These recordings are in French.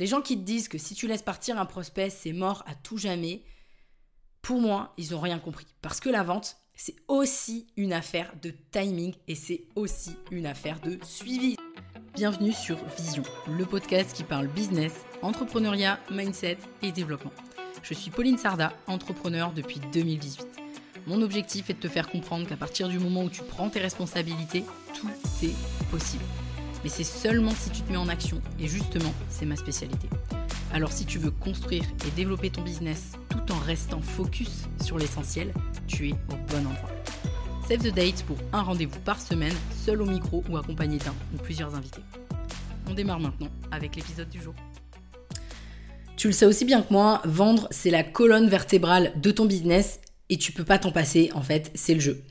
Les gens qui te disent que si tu laisses partir un prospect, c'est mort à tout jamais, pour moi, ils n'ont rien compris. Parce que la vente, c'est aussi une affaire de timing et c'est aussi une affaire de suivi. Bienvenue sur Vision, le podcast qui parle business, entrepreneuriat, mindset et développement. Je suis Pauline Sarda, entrepreneur depuis 2018. Mon objectif est de te faire comprendre qu'à partir du moment où tu prends tes responsabilités, tout est possible mais c'est seulement si tu te mets en action, et justement, c'est ma spécialité. Alors si tu veux construire et développer ton business tout en restant focus sur l'essentiel, tu es au bon endroit. Save the date pour un rendez-vous par semaine, seul au micro ou accompagné d'un ou plusieurs invités. On démarre maintenant avec l'épisode du jour. Tu le sais aussi bien que moi, vendre, c'est la colonne vertébrale de ton business et tu peux pas t'en passer, en fait, c'est le jeu.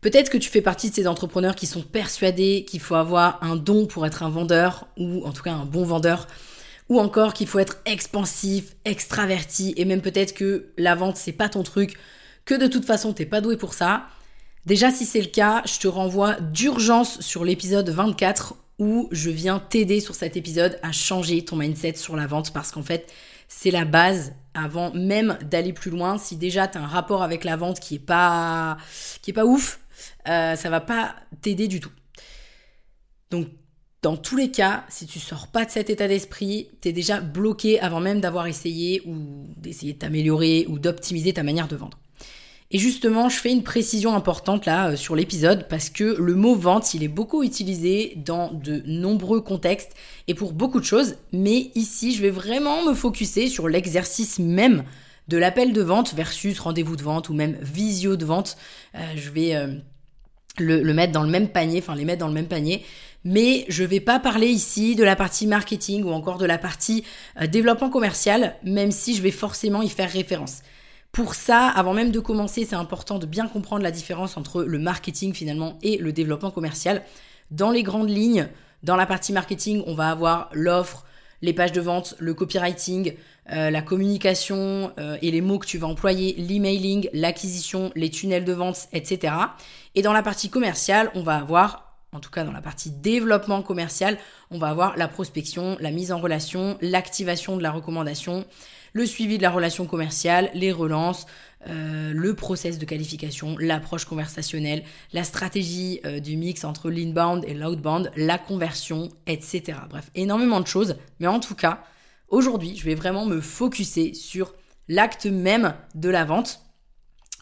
Peut-être que tu fais partie de ces entrepreneurs qui sont persuadés qu'il faut avoir un don pour être un vendeur, ou en tout cas un bon vendeur, ou encore qu'il faut être expansif, extraverti, et même peut-être que la vente c'est pas ton truc, que de toute façon t'es pas doué pour ça. Déjà si c'est le cas, je te renvoie d'urgence sur l'épisode 24 où je viens t'aider sur cet épisode à changer ton mindset sur la vente parce qu'en fait c'est la base avant même d'aller plus loin. Si déjà tu un rapport avec la vente qui est pas qui est pas ouf, euh, ça va pas t'aider du tout. Donc, dans tous les cas, si tu sors pas de cet état d'esprit, tu es déjà bloqué avant même d'avoir essayé ou d'essayer de t'améliorer ou d'optimiser ta manière de vendre. Et justement, je fais une précision importante là euh, sur l'épisode parce que le mot vente, il est beaucoup utilisé dans de nombreux contextes et pour beaucoup de choses, mais ici, je vais vraiment me focuser sur l'exercice même de l'appel de vente versus rendez-vous de vente ou même visio de vente. Euh, je vais le, mettre dans le même panier, enfin les mettre dans le même panier. Mais je vais pas parler ici de la partie marketing ou encore de la partie euh, développement commercial, même si je vais forcément y faire référence. Pour ça, avant même de commencer, c'est important de bien comprendre la différence entre le marketing finalement et le développement commercial. Dans les grandes lignes, dans la partie marketing, on va avoir l'offre, les pages de vente, le copywriting, euh, la communication euh, et les mots que tu vas employer, l'emailing, l'acquisition, les tunnels de vente, etc. Et dans la partie commerciale, on va avoir, en tout cas dans la partie développement commercial, on va avoir la prospection, la mise en relation, l'activation de la recommandation, le suivi de la relation commerciale, les relances, euh, le process de qualification, l'approche conversationnelle, la stratégie du mix entre l'inbound et l'outbound, la conversion, etc. Bref, énormément de choses, mais en tout cas, Aujourd'hui, je vais vraiment me focuser sur l'acte même de la vente.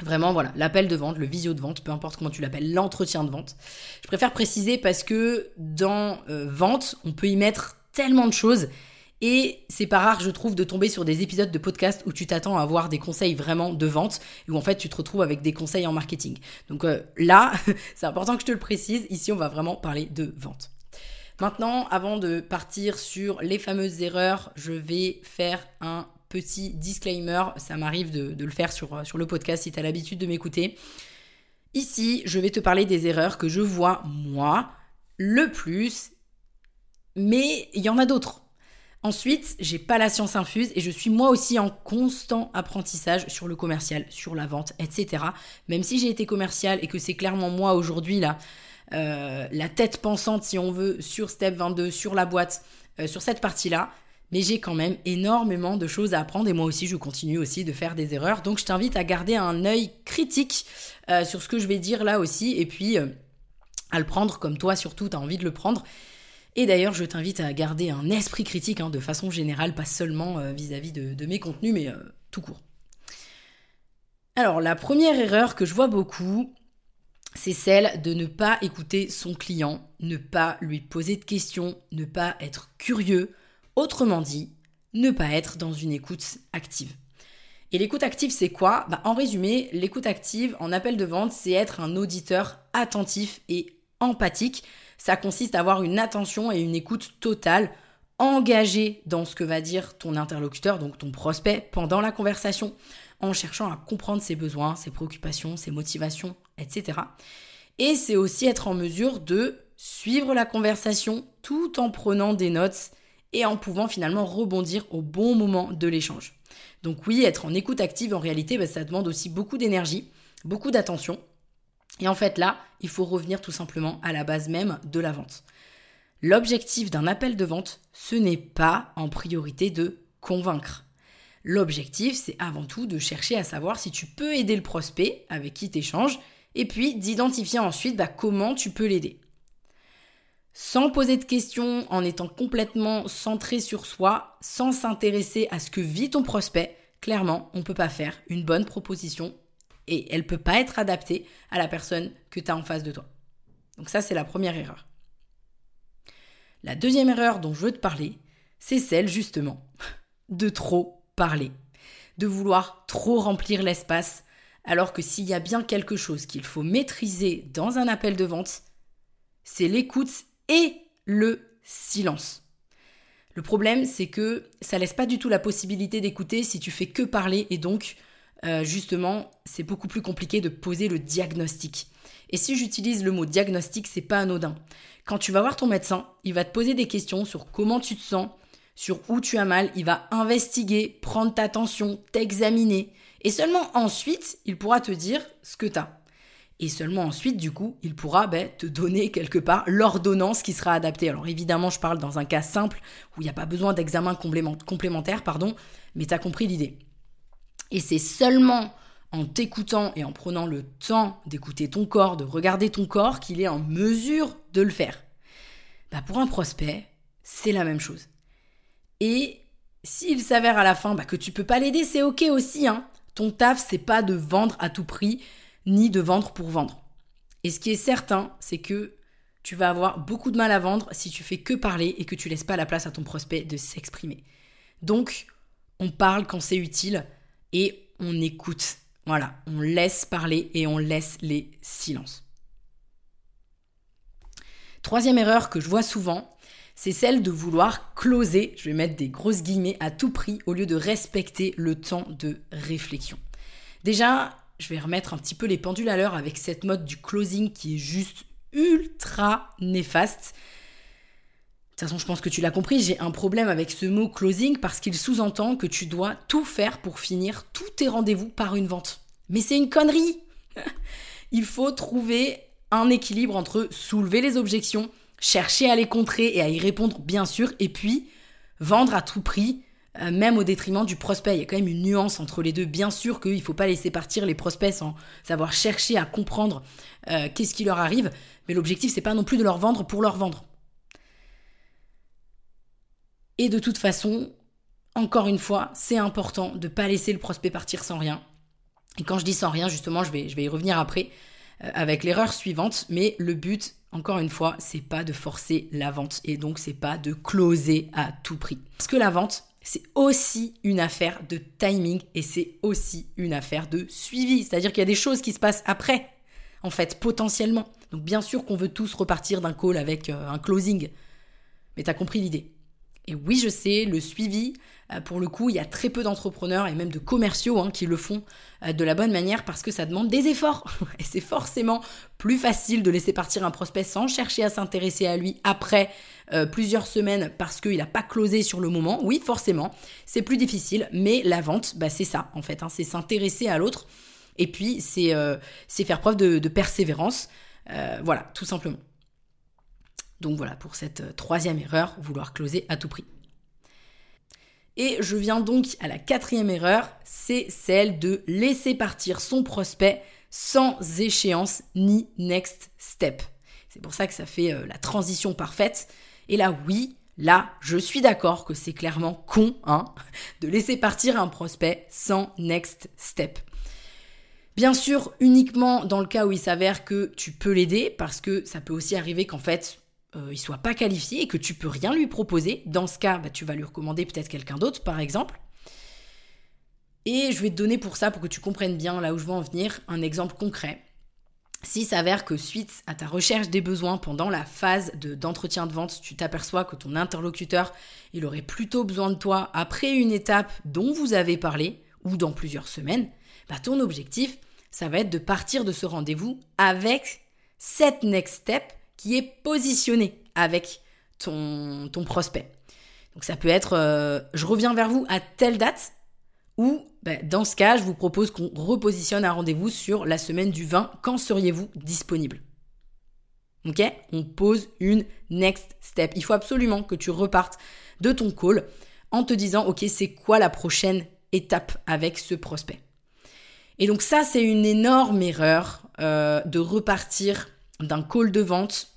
Vraiment, voilà, l'appel de vente, le visio de vente, peu importe comment tu l'appelles, l'entretien de vente. Je préfère préciser parce que dans euh, vente, on peut y mettre tellement de choses et c'est pas rare, je trouve, de tomber sur des épisodes de podcast où tu t'attends à avoir des conseils vraiment de vente, où en fait tu te retrouves avec des conseils en marketing. Donc euh, là, c'est important que je te le précise, ici on va vraiment parler de vente. Maintenant, avant de partir sur les fameuses erreurs, je vais faire un petit disclaimer. Ça m'arrive de, le faire sur, sur le podcast si tu as l'habitude de m'écouter. Ici, je vais te parler des erreurs que je vois moi le plus, mais il y en a d'autres. Ensuite, j'ai pas la science infuse et je suis moi aussi en constant apprentissage sur le commercial, sur la vente, etc. Même si j'ai été commercial et que c'est clairement moi aujourd'hui là euh, la tête pensante, si on veut, sur Step 22, sur la boîte, euh, sur cette partie-là. Mais j'ai quand même énormément de choses à apprendre et moi aussi, je continue aussi de faire des erreurs. Donc, je t'invite à garder un œil critique euh, sur ce que je vais dire là aussi et puis à le prendre comme toi, surtout, tu as envie de le prendre. Et d'ailleurs, je t'invite à garder un esprit critique hein, de façon générale, pas seulement vis-à-vis de, mes contenus, mais tout court. Alors, la première erreur que je vois beaucoup, c'est celle de ne pas écouter son client, ne pas lui poser de questions, ne pas être curieux, autrement dit, ne pas être dans une écoute active. Et l'écoute active, c'est quoi? Bah, En résumé, l'écoute active en appel de vente, c'est être un auditeur attentif et empathique. Ça consiste à avoir une attention et une écoute totale, engagée dans ce que va dire ton interlocuteur, donc ton prospect, pendant la conversation en cherchant à comprendre ses besoins, ses préoccupations, ses motivations, etc. Et c'est aussi être en mesure de suivre la conversation tout en prenant des notes et en pouvant finalement rebondir au bon moment de l'échange. Donc oui, être en écoute active, en réalité, bah, ça demande aussi beaucoup d'énergie, beaucoup d'attention. Et en fait là, il faut revenir tout simplement à la base même de la vente. L'objectif d'un appel de vente, ce n'est pas en priorité de convaincre. L'objectif, c'est avant tout de chercher à savoir si tu peux aider le prospect avec qui tu échanges et puis d'identifier ensuite bah, comment tu peux l'aider. Sans poser de questions, en étant complètement centré sur soi, sans s'intéresser à ce que vit ton prospect, clairement, on ne peut pas faire une bonne proposition et elle peut pas être adaptée à la personne que tu as en face de toi. Donc ça, c'est la première erreur. La deuxième erreur dont je veux te parler, c'est celle justement de trop parler, de vouloir trop remplir l'espace, alors que s'il y a bien quelque chose qu'il faut maîtriser dans un appel de vente, c'est l'écoute et le silence. Le problème, c'est que ça laisse pas du tout la possibilité d'écouter si tu fais que parler et donc euh, justement, c'est beaucoup plus compliqué de poser le diagnostic. Et si j'utilise le mot diagnostic, c'est pas anodin. Quand tu vas voir ton médecin, il va te poser des questions sur comment tu te sens, sur où tu as mal, il va investiguer, prendre ta tension, t'examiner, et seulement ensuite, il pourra te dire ce que tu as. Et seulement ensuite, du coup, il pourra ben, te donner quelque part l'ordonnance qui sera adaptée. Alors évidemment, je parle dans un cas simple où il n'y a pas besoin d'examen complémentaire, pardon, mais tu as compris l'idée. Et c'est seulement en t'écoutant et en prenant le temps d'écouter ton corps, de regarder ton corps, qu'il est en mesure de le faire. Bah pour un prospect, c'est la même chose. Et s'il s'avère à la fin bah, que tu peux pas l'aider, c'est ok aussi. Hein. Ton taf, c'est pas de vendre à tout prix, ni de vendre pour vendre. Et ce qui est certain, c'est que tu vas avoir beaucoup de mal à vendre si tu fais que parler et que tu laisses pas la place à ton prospect de s'exprimer. Donc, on parle quand c'est utile et on écoute. Voilà, on laisse parler et on laisse les silences. Troisième erreur que je vois souvent, c'est celle de vouloir closer, je vais mettre des grosses guillemets, à tout prix au lieu de respecter le temps de réflexion. Déjà, je vais remettre un petit peu les pendules à l'heure avec cette mode du closing qui est juste ultra néfaste. De toute façon, je pense que tu l'as compris, j'ai un problème avec ce mot closing parce qu'il sous-entend que tu dois tout faire pour finir tous tes rendez-vous par une vente. Mais c'est une connerie Il faut trouver un équilibre entre soulever les objections, chercher à les contrer et à y répondre bien sûr, et puis vendre à tout prix, euh, même au détriment du prospect. Il y a quand même une nuance entre les deux. Bien sûr qu'il ne faut pas laisser partir les prospects sans savoir chercher à comprendre euh, qu'est-ce qui leur arrive, mais l'objectif c'est pas non plus de leur vendre pour leur vendre. Et de toute façon, encore une fois, c'est important de ne pas laisser le prospect partir sans rien. Et quand je dis sans rien, justement, je vais, y revenir après euh, avec l'erreur suivante. Mais le but, encore une fois, c'est pas de forcer la vente et donc c'est pas de closer à tout prix. Parce que la vente, c'est aussi une affaire de timing et c'est aussi une affaire de suivi. C'est-à-dire qu'il y a des choses qui se passent après, en fait, potentiellement. Donc bien sûr qu'on veut tous repartir d'un call avec euh, un closing. Mais tu as compris l'idée. Et oui, je sais, le suivi, euh, pour le coup, il y a très peu d'entrepreneurs et même de commerciaux hein, qui le font euh, de la bonne manière parce que ça demande des efforts. Et c'est forcément plus facile de laisser partir un prospect sans chercher à s'intéresser à lui après euh, plusieurs semaines parce qu'il n'a pas closé sur le moment. Oui, forcément, c'est plus difficile, mais la vente, bah, c'est ça en fait. Hein. c'est s'intéresser à l'autre et puis c'est faire preuve de, de persévérance. voilà, tout simplement. Donc voilà pour cette euh, troisième erreur, vouloir closer à tout prix. Et je viens donc à la quatrième erreur, c'est celle de laisser partir son prospect sans échéance ni next step. C'est pour ça que ça fait euh, la transition parfaite. Et là, oui, là, je suis d'accord que c'est clairement con, hein, de laisser partir un prospect sans next step. Bien sûr, uniquement dans le cas où il s'avère que tu peux l'aider, parce que ça peut aussi arriver qu'en fait, euh, il soit pas qualifié et que tu peux rien lui proposer, dans ce cas, bah, tu vas lui recommander peut-être quelqu'un d'autre, par exemple. Et je vais te donner pour ça, pour que tu comprennes bien là où je veux en venir, un exemple concret. S'il s'avère que suite à ta recherche des besoins pendant la phase d'entretien de, vente, tu t'aperçois que ton interlocuteur, il aurait plutôt besoin de toi après une étape dont vous avez parlé, ou dans plusieurs semaines, bah ton objectif, ça va être de partir de ce rendez-vous avec cette next step qui est positionné avec ton, prospect. Donc ça peut être euh, je reviens vers vous à telle date ou ben, dans ce cas, je vous propose qu'on repositionne un rendez-vous sur la semaine du 20. Quand seriez-vous disponible? Ok? On pose une next step. Il faut absolument que tu repartes de ton call en te disant, ok, c'est quoi la prochaine étape avec ce prospect? Et donc ça, c'est une énorme erreur euh, de repartir d'un call de vente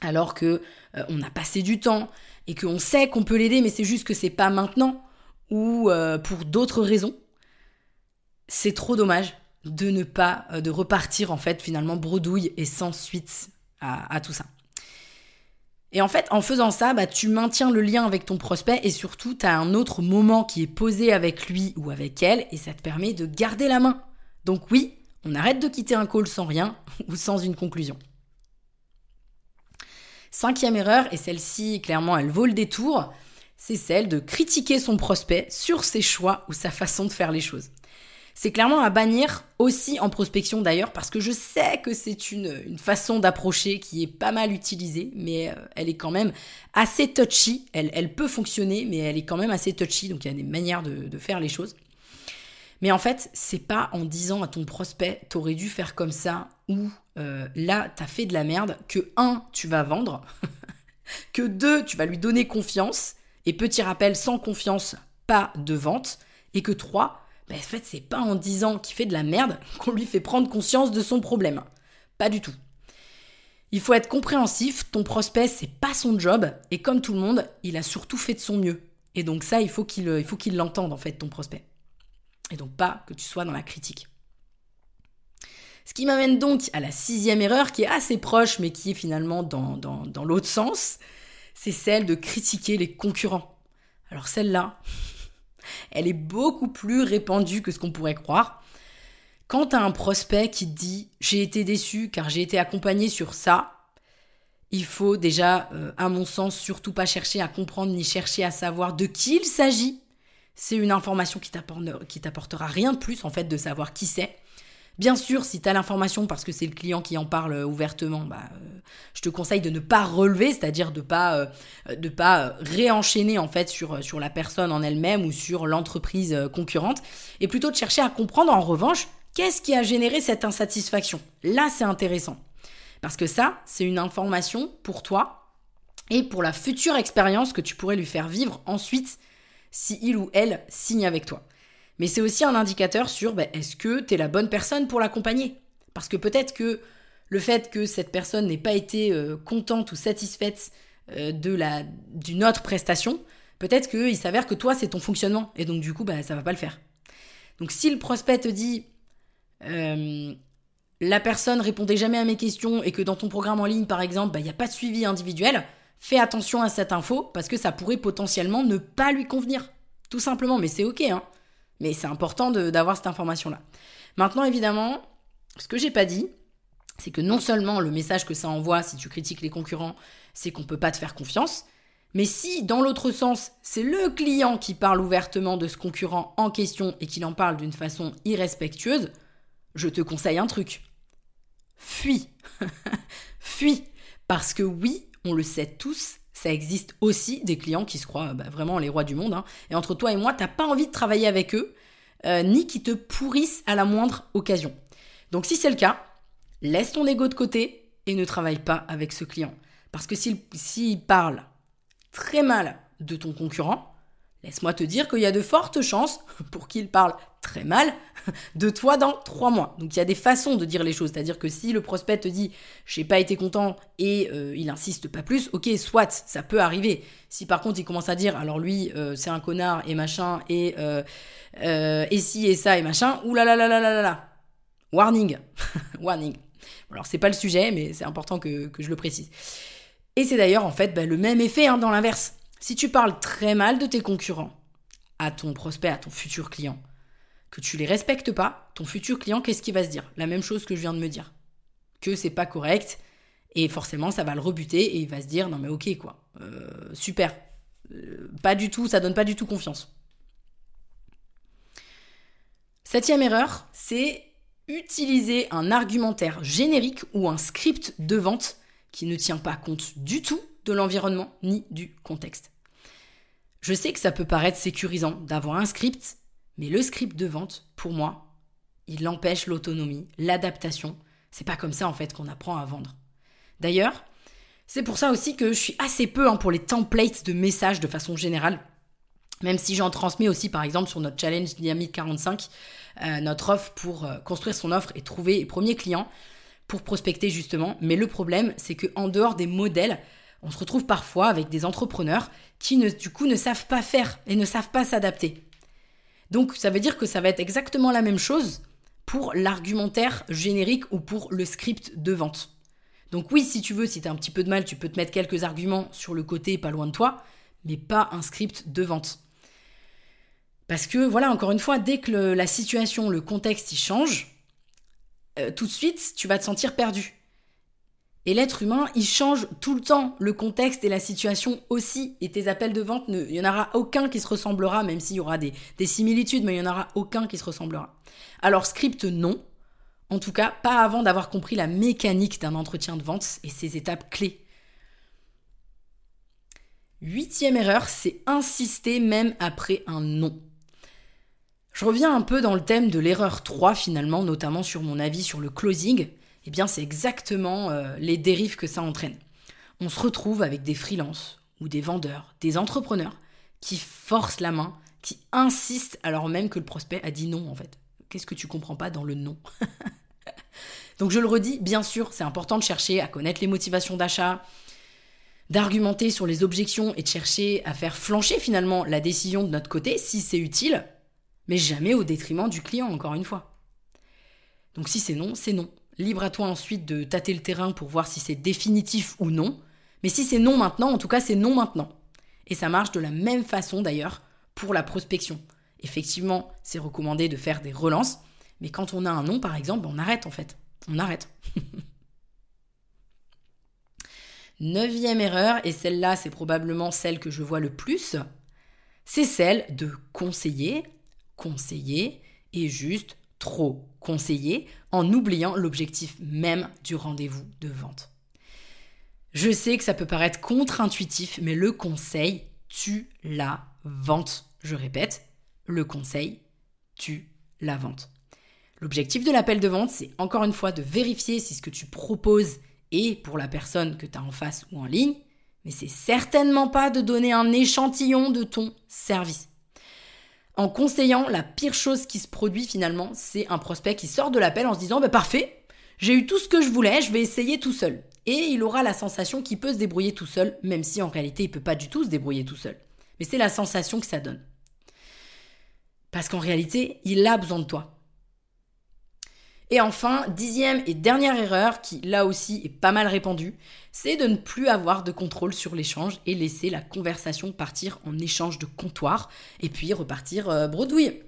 alors que euh, on a passé du temps et qu'on sait qu'on peut l'aider, mais c'est juste que c'est pas maintenant ou euh, pour d'autres raisons. C'est trop dommage de ne pas de repartir en fait finalement bredouille et sans suite à, tout ça. Et en fait, en faisant ça, bah, tu maintiens le lien avec ton prospect et surtout, tu as un autre moment qui est posé avec lui ou avec elle et ça te permet de garder la main. Donc oui, on arrête de quitter un call sans rien ou sans une conclusion. Cinquième erreur, et celle-ci, clairement, elle vaut le détour, c'est celle de critiquer son prospect sur ses choix ou sa façon de faire les choses. C'est clairement à bannir aussi en prospection d'ailleurs, parce que je sais que c'est une, façon d'approcher qui est pas mal utilisée, mais euh, elle est quand même assez touchy. Elle, peut fonctionner, mais elle est quand même assez touchy, donc il y a des manières de, faire les choses. Mais en fait, c'est pas en disant à ton prospect, t'aurais dû faire comme ça, ou euh, là, t'as fait de la merde, que un, tu vas vendre, que deux, tu vas lui donner confiance, et petit rappel, sans confiance, pas de vente, et que trois, ben, en fait, c'est pas en disant qu'il fait de la merde qu'on lui fait prendre conscience de son problème. Pas du tout. Il faut être compréhensif, ton prospect, c'est pas son job, et comme tout le monde, il a surtout fait de son mieux. Et donc ça, il faut qu'il l'entende, en fait, ton prospect. Et donc pas que tu sois dans la critique. Ce qui m'amène donc à la sixième erreur, qui est assez proche, mais qui est finalement dans, l'autre sens, c'est celle de critiquer les concurrents. Alors celle-là, elle est beaucoup plus répandue que ce qu'on pourrait croire. Quand tu as un prospect qui te dit j'ai été déçu car j'ai été accompagné sur ça, il faut déjà, euh, à mon sens, surtout pas chercher à comprendre ni chercher à savoir de qui il s'agit. C'est une information qui t'apportera rien de plus en fait de savoir qui c'est. Bien sûr, si tu as l'information parce que c'est le client qui en parle euh, ouvertement, bah, euh, je te conseille de ne pas relever, c'est-à-dire de pas euh, pas réenchaîner en fait sur la personne en elle-même ou sur l'entreprise concurrente et plutôt de chercher à comprendre en revanche qu'est-ce qui a généré cette insatisfaction. Là, c'est intéressant. Parce que ça, c'est une information pour toi et pour la future expérience que tu pourrais lui faire vivre ensuite si il ou elle signe avec toi mais c'est aussi un indicateur sur ben, est-ce que tu es la bonne personne pour l'accompagner? Parce que peut-être que le fait que cette personne n'ait pas été euh, contente ou satisfaite euh, de la d'une autre prestation, peut-être qu'il s'avère que toi c'est ton fonctionnement et donc du coup bah ça va pas le faire. Donc si le prospect te dit euh, la personne répondait jamais à mes questions et que dans ton programme en ligne par exemple il n'y a pas de suivi individuel, fais attention à cette info parce que ça pourrait potentiellement ne pas lui convenir. Tout simplement, mais c'est ok hein. Mais c'est important d'avoir cette information-là. Maintenant, évidemment, ce que j'ai pas dit, c'est que non seulement le message que ça envoie si tu critiques les concurrents, c'est qu'on peut pas te faire confiance, mais si, dans l'autre sens, c'est le client qui parle ouvertement de ce concurrent en question et qu'il en parle d'une façon irrespectueuse, je te conseille un truc. Fuis. Fuis. Parce que oui, on le sait tous, ça existe aussi des clients qui se croient bah, vraiment les rois du monde. Hein. Et entre toi et moi, t'as pas envie de travailler avec eux, euh, ni qui te pourrissent à la moindre occasion. Donc si c'est le cas, laisse ton ego de côté et ne travaille pas avec ce client. Parce que s'il parle très mal de ton concurrent, Laisse-moi te dire qu'il y a de fortes chances pour qu'il parle très mal de toi dans trois mois. Donc il y a des façons de dire les choses. C'est-à-dire que si le prospect te dit j'ai pas été content et euh, il insiste pas plus, ok, soit, ça peut arriver. Si par contre il commence à dire alors lui euh, c'est un connard et machin et, euh, et si et ça et machin, oulala là. Warning. Warning. Alors c'est pas le sujet, mais c'est important que, je le précise. Et c'est d'ailleurs en fait bah, le même effet hein, dans l'inverse. Si tu parles très mal de tes concurrents à ton prospect, à ton futur client, que tu les respectes pas, ton futur client, qu'est-ce qu'il va se dire? La même chose que je viens de me dire. Que c'est pas correct, et forcément, ça va le rebuter, et il va se dire, non mais ok, quoi, euh, super. Euh, pas du tout, ça donne pas du tout confiance. Septième erreur, c'est utiliser un argumentaire générique ou un script de vente qui ne tient pas compte du tout de l'environnement ni du contexte. Je sais que ça peut paraître sécurisant d'avoir un script, mais le script de vente, pour moi, il empêche l'autonomie, l'adaptation. C'est pas comme ça en fait qu'on apprend à vendre. D'ailleurs, c'est pour ça aussi que je suis assez peu hein, pour les templates de messages de façon générale. Même si j'en transmets aussi, par exemple, sur notre challenge Dynamique 45, euh, notre offre pour euh, construire son offre et trouver les premiers clients pour prospecter justement. Mais le problème, c'est qu'en dehors des modèles, on se retrouve parfois avec des entrepreneurs qui, ne, du coup, ne savent pas faire et ne savent pas s'adapter. Donc, ça veut dire que ça va être exactement la même chose pour l'argumentaire générique ou pour le script de vente. Donc oui, si tu veux, si tu as un petit peu de mal, tu peux te mettre quelques arguments sur le côté pas loin de toi, mais pas un script de vente. Parce que voilà, encore une fois, dès que la situation, le contexte, il change, euh, tout de suite, tu vas te sentir perdu. Et l'être humain, il change tout le temps, le contexte et la situation aussi. Et tes appels de vente, il n'y en aura aucun qui se ressemblera, même s'il y aura des, des similitudes, mais il n'y en aura aucun qui se ressemblera. Alors script, non. En tout cas, pas avant d'avoir compris la mécanique d'un entretien de vente et ses étapes clés. Huitième erreur, c'est insister même après un non. Je reviens un peu dans le thème de l'erreur 3 finalement, notamment sur mon avis sur le closing. Eh bien, c'est exactement euh, les dérives que ça entraîne. On se retrouve avec des freelances ou des vendeurs, des entrepreneurs qui forcent la main, qui insistent alors même que le prospect a dit non en fait. Qu'est-ce que tu comprends pas dans le non? Donc je le redis, bien sûr, c'est important de chercher à connaître les motivations d'achat, d'argumenter sur les objections et de chercher à faire flancher finalement la décision de notre côté si c'est utile, mais jamais au détriment du client, encore une fois. Donc si c'est non, c'est non. Libre à toi ensuite de tâter le terrain pour voir si c'est définitif ou non. Mais si c'est non maintenant, en tout cas c'est non maintenant. Et ça marche de la même façon d'ailleurs pour la prospection. Effectivement, c'est recommandé de faire des relances, mais quand on a un non par exemple, on arrête en fait. On arrête. Neuvième erreur, et celle-là c'est probablement celle que je vois le plus, c'est celle de conseiller, conseiller et juste trop conseiller en oubliant l'objectif même du rendez-vous de vente. Je sais que ça peut paraître contre-intuitif, mais le conseil tue la vente. Je répète, le conseil tue la vente. L'objectif de l'appel de vente, c'est encore une fois de vérifier si ce que tu proposes est pour la personne que tu as en face ou en ligne, mais c'est certainement pas de donner un échantillon de ton service. En conseillant, la pire chose qui se produit finalement, c'est un prospect qui sort de l'appel en se disant bah, Parfait, j'ai eu tout ce que je voulais, je vais essayer tout seul. Et il aura la sensation qu'il peut se débrouiller tout seul, même si en réalité il peut pas du tout se débrouiller tout seul. Mais c'est la sensation que ça donne. Parce qu'en réalité, il a besoin de toi. Et enfin, dixième et dernière erreur, qui là aussi est pas mal répandue, c'est de ne plus avoir de contrôle sur l'échange et laisser la conversation partir en échange de comptoir et puis repartir euh, bredouille.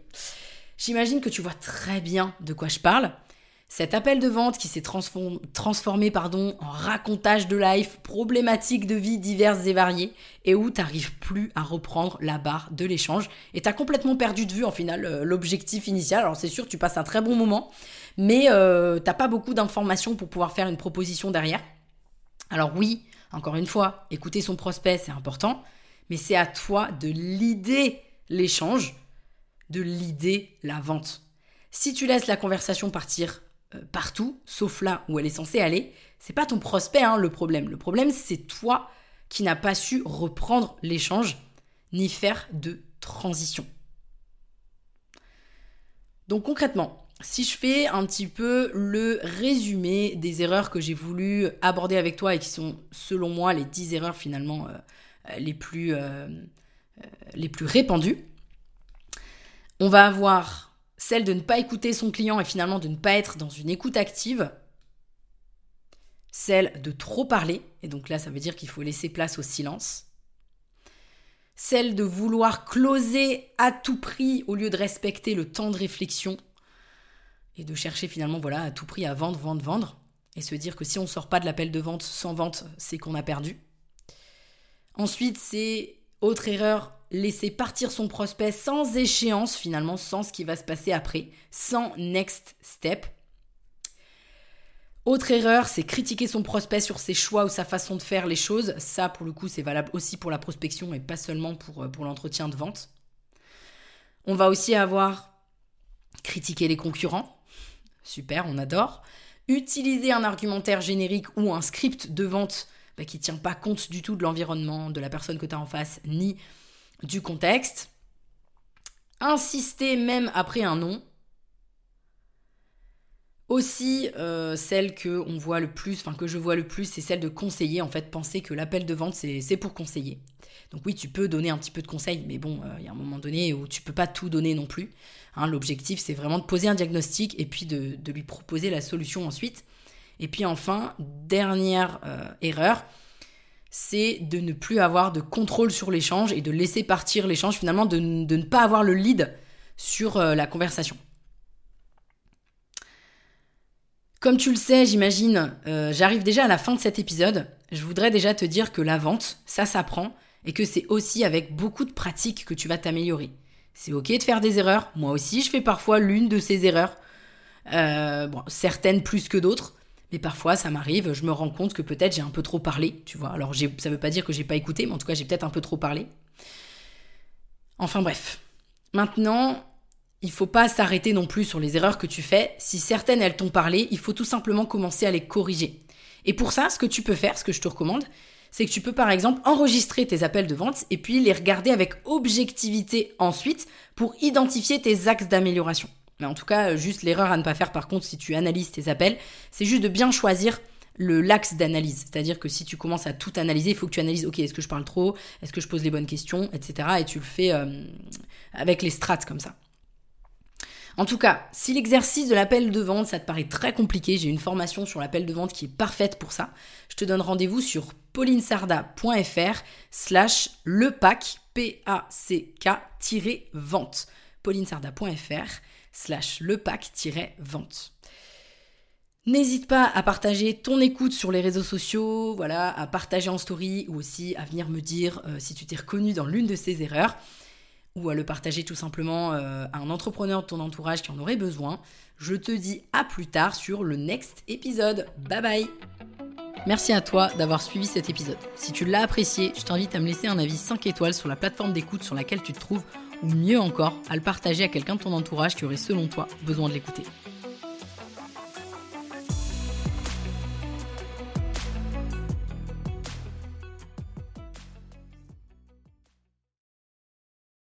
J'imagine que tu vois très bien de quoi je parle. Cet appel de vente qui s'est transformé pardon, en racontage de life, problématiques de vie diverses et variées, et où tu n'arrives plus à reprendre la barre de l'échange, et tu as complètement perdu de vue en final euh, l'objectif initial. Alors c'est sûr, tu passes un très bon moment, mais euh, t'as pas beaucoup d'informations pour pouvoir faire une proposition derrière. Alors oui, encore une fois, écouter son prospect, c'est important, mais c'est à toi de l'idée l'échange, de l'idée la vente. Si tu laisses la conversation partir euh, partout, sauf là où elle est censée aller, c'est pas ton prospect hein, le problème. Le problème, c'est toi qui n'as pas su reprendre l'échange ni faire de transition. Donc concrètement, si je fais un petit peu le résumé des erreurs que j'ai voulu aborder avec toi et qui sont selon moi les 10 erreurs finalement euh, les, plus, euh, euh, les plus répandues, on va avoir celle de ne pas écouter son client et finalement de ne pas être dans une écoute active, celle de trop parler, et donc là ça veut dire qu'il faut laisser place au silence, celle de vouloir closer à tout prix au lieu de respecter le temps de réflexion et de chercher finalement voilà à tout prix à vendre, vendre, vendre et se dire que si on sort pas de l'appel de vente sans vente, c'est qu'on a perdu. Ensuite, c'est autre erreur, laisser partir son prospect sans échéance finalement, sans ce qui va se passer après, sans next step. Autre erreur, c'est critiquer son prospect sur ses choix ou sa façon de faire les choses. Ça, pour le coup, c'est valable aussi pour la prospection et pas seulement pour, euh, pour l'entretien de vente. On va aussi avoir critiqué les concurrents. Super, on adore. utiliser un argumentaire générique ou un script de vente bah, qui ne tient pas compte du tout de l'environnement, de la personne que tu as en face, ni du contexte. Insister même après un nom. Aussi, euh, celle que on voit le plus, enfin que je vois le plus, c'est celle de conseiller. En fait, penser que l'appel de vente, c'est pour conseiller. Donc oui, tu peux donner un petit peu de conseils, mais bon, euh, il y a un moment donné où tu peux pas tout donner non plus. Hein, l'objectif, c'est vraiment de poser un diagnostic et puis de, lui proposer la solution ensuite. Et puis enfin, dernière euh, erreur, c'est de ne plus avoir de contrôle sur l'échange et de laisser partir l'échange, finalement, de, ne pas avoir le lead sur euh, la conversation. Comme tu le sais, j'imagine, j'arrive déjà à la fin de cet épisode. Je voudrais déjà te dire que la vente, ça s'apprend et que c'est aussi avec beaucoup de pratique que tu vas t'améliorer. C'est ok de faire des erreurs. Moi aussi, je fais parfois l'une de ces erreurs. Euh, certaines plus que d'autres. Mais parfois, ça m'arrive, je me rends compte que peut-être j'ai un peu trop parlé, tu vois. Alors, ça veut pas dire que j'ai pas écouté, mais en tout cas, j'ai peut-être un peu trop parlé. Enfin bref. Maintenant, il faut pas s'arrêter non plus sur les erreurs que tu fais. Si certaines, elles t'ont parlé, il faut tout simplement commencer à les corriger. Et pour ça, ce que tu peux faire, ce que je te recommande, c'est que tu peux par exemple enregistrer tes appels de vente et puis les regarder avec objectivité ensuite pour identifier tes axes d'amélioration. Mais en tout cas, juste l'erreur à ne pas faire par contre si tu analyses tes appels, c'est juste de bien choisir le l'axe d'analyse. C'est-à-dire que si tu commences à tout analyser, il faut que tu analyses, ok, est-ce que je parle trop, est-ce que je pose les bonnes questions, etc. Et tu le fais euh, avec les strates comme ça. En tout cas, si l'exercice de l'appel de vente, ça te paraît très compliqué, j'ai une formation sur l'appel de vente qui est parfaite pour ça. Je te donne rendez-vous sur paulinesarda.fr slash lepac, P-A-C-K-vente. paulinesarda.fr slash lepac-vente. N'hésite pas à partager ton écoute sur les réseaux sociaux, voilà, à partager en story ou aussi à venir me dire euh, si tu t'es reconnu dans l'une de ces erreurs ou à le partager tout simplement euh, à un entrepreneur de ton entourage qui en aurait besoin. Je te dis à plus tard sur le next épisode. Bye bye Merci à toi d'avoir suivi cet épisode. Si tu l'as apprécié, je t'invite à me laisser un avis 5 étoiles sur la plateforme d'écoute sur laquelle tu te trouves, ou mieux encore, à le partager à quelqu'un de ton entourage qui aurait selon toi besoin de l'écouter.